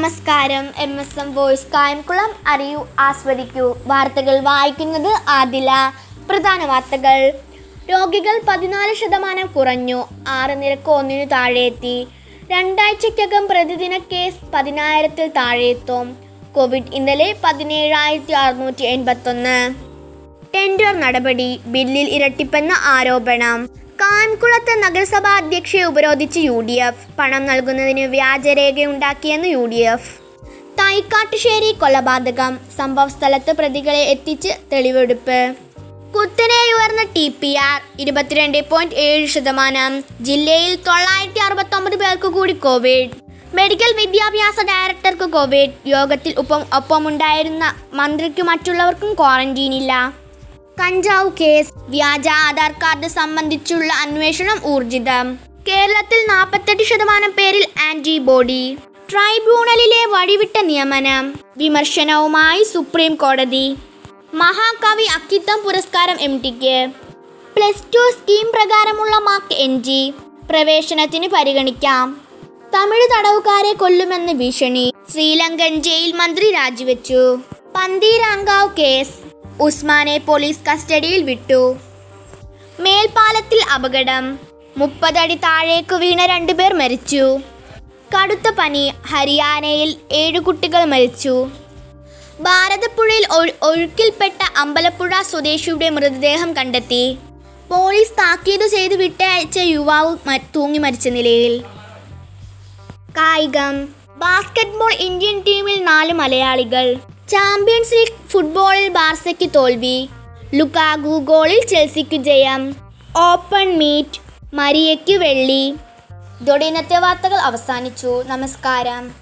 നമസ്കാരം. M S M voice Kayamkulam അറിയൂ ആസ്വദിക്കൂ. വാർത്തകൾ വായിക്കുന്നത് ആദില. പ്രധാന വാർത്തകൾ. രോഗികൾ പതിനാല് ശതമാനം കുറഞ്ഞു. ആറ് നിരക്ക് ഒന്നിനു താഴെയെത്തി. രണ്ടാഴ്ചയ്ക്കകം പ്രതിദിന കേസ് പതിനായിരത്തിൽ താഴെയെത്തും. കോവിഡ് ഇന്നലെ പതിനേഴായിരത്തി അറുന്നൂറ്റി എൺപത്തൊന്ന്. ടെൻഡർ നടപടി ബില്ലിൽ ഇരട്ടിപ്പെന്ന ആരോപണം. കാൻകുളത്ത് നഗരസഭാ അധ്യക്ഷയെ ഉപരോധിച്ച് യു ഡി എഫ്. പണം നൽകുന്നതിന് വ്യാജരേഖയുണ്ടാക്കിയെന്ന് യു ഡി എഫ്. തൈക്കാട്ടുശ്ശേരി കൊലപാതകം. സംഭവ സ്ഥലത്ത് പ്രതികളെ എത്തിച്ച് തെളിവെടുപ്പ്. കുത്തനെ ഉയർന്ന ടി പി ആർ ഇരുപത്തിരണ്ട് പോയിന്റ് ഏഴ് ശതമാനം. ജില്ലയിൽ തൊള്ളായിരത്തി അറുപത്തൊമ്പത് പേർക്ക് കൂടി കോവിഡ്. മെഡിക്കൽ വിദ്യാഭ്യാസ ഡയറക്ടർക്ക് കോവിഡ്. യോഗത്തിൽ ഒപ്പം ഒപ്പമുണ്ടായിരുന്ന മന്ത്രിക്കും മറ്റുള്ളവർക്കും ക്വാറന്റീനില്ല. കഞ്ചാവ് കേസ് വ്യാജ ആധാർ കാർഡ് സംബന്ധിച്ചുള്ള അന്വേഷണം ഊർജിതം. കേരളത്തിൽ നാൽപ്പത്തെട്ട് ശതമാനം പേരിൽ ആന്റിബോഡി. ട്രൈബ്യൂണലിലെ വഴിവിട്ട നിയമനം. വിമർശനവുമായി സുപ്രീം കോടതി. മഹാകവി അക്കിത്തം പുരസ്കാരം എം ടിക്ക് പ്ലസ് ടു സ്കീം പ്രകാരമുള്ള മാർക്ക് എൻ ജി. പ്രവേശനത്തിന് പരിഗണിക്കാം. തമിഴ് തടവുകാരെ കൊല്ലുമെന്ന് ഭീഷണി. ശ്രീലങ്കൻ ജയിൽ മന്ത്രി രാജിവെച്ചു. പന്തീരാങ്കാവ് കേസ്. ഉസ്മാനെ പോലീസ് കസ്റ്റഡിയിൽ വിട്ടു. മേൽപ്പാലത്തിൽ അപകടം. മുപ്പതടി താഴേക്ക് വീണ രണ്ടുപേർ മരിച്ചു. കടുത്ത പനി. ഹരിയാനയിൽ ഏഴു കുട്ടികൾ മരിച്ചു. ഭാരതപ്പുഴയിൽ ഒഴു- ഒഴുക്കിൽപ്പെട്ട അമ്പലപ്പുഴ സ്വദേശിയുടെ മൃതദേഹം കണ്ടെത്തി. പോലീസ് താക്കീത് ചെയ്ത് വിട്ടയച്ച യുവാവ് തൂങ്ങി മരിച്ച നിലയിൽ. കായികം. ബാസ്കറ്റ്ബോൾ ഇന്ത്യൻ ടീമിൽ നാല് മലയാളികൾ. ചാമ്പ്യൻസ് ലീഗ് ഫുട്ബോളിൽ ബാർസയ്ക്ക് തോൽവി. ലുക്കാഗു ഗോളിൽ ചെൽസിക്ക് ജയം. ഓപ്പൺ മീറ്റ് മരിയയ്ക്ക് വെള്ളി. ഇതോടെ ഇന്നത്തെ വാർത്തകൾ അവസാനിച്ചു. നമസ്കാരം.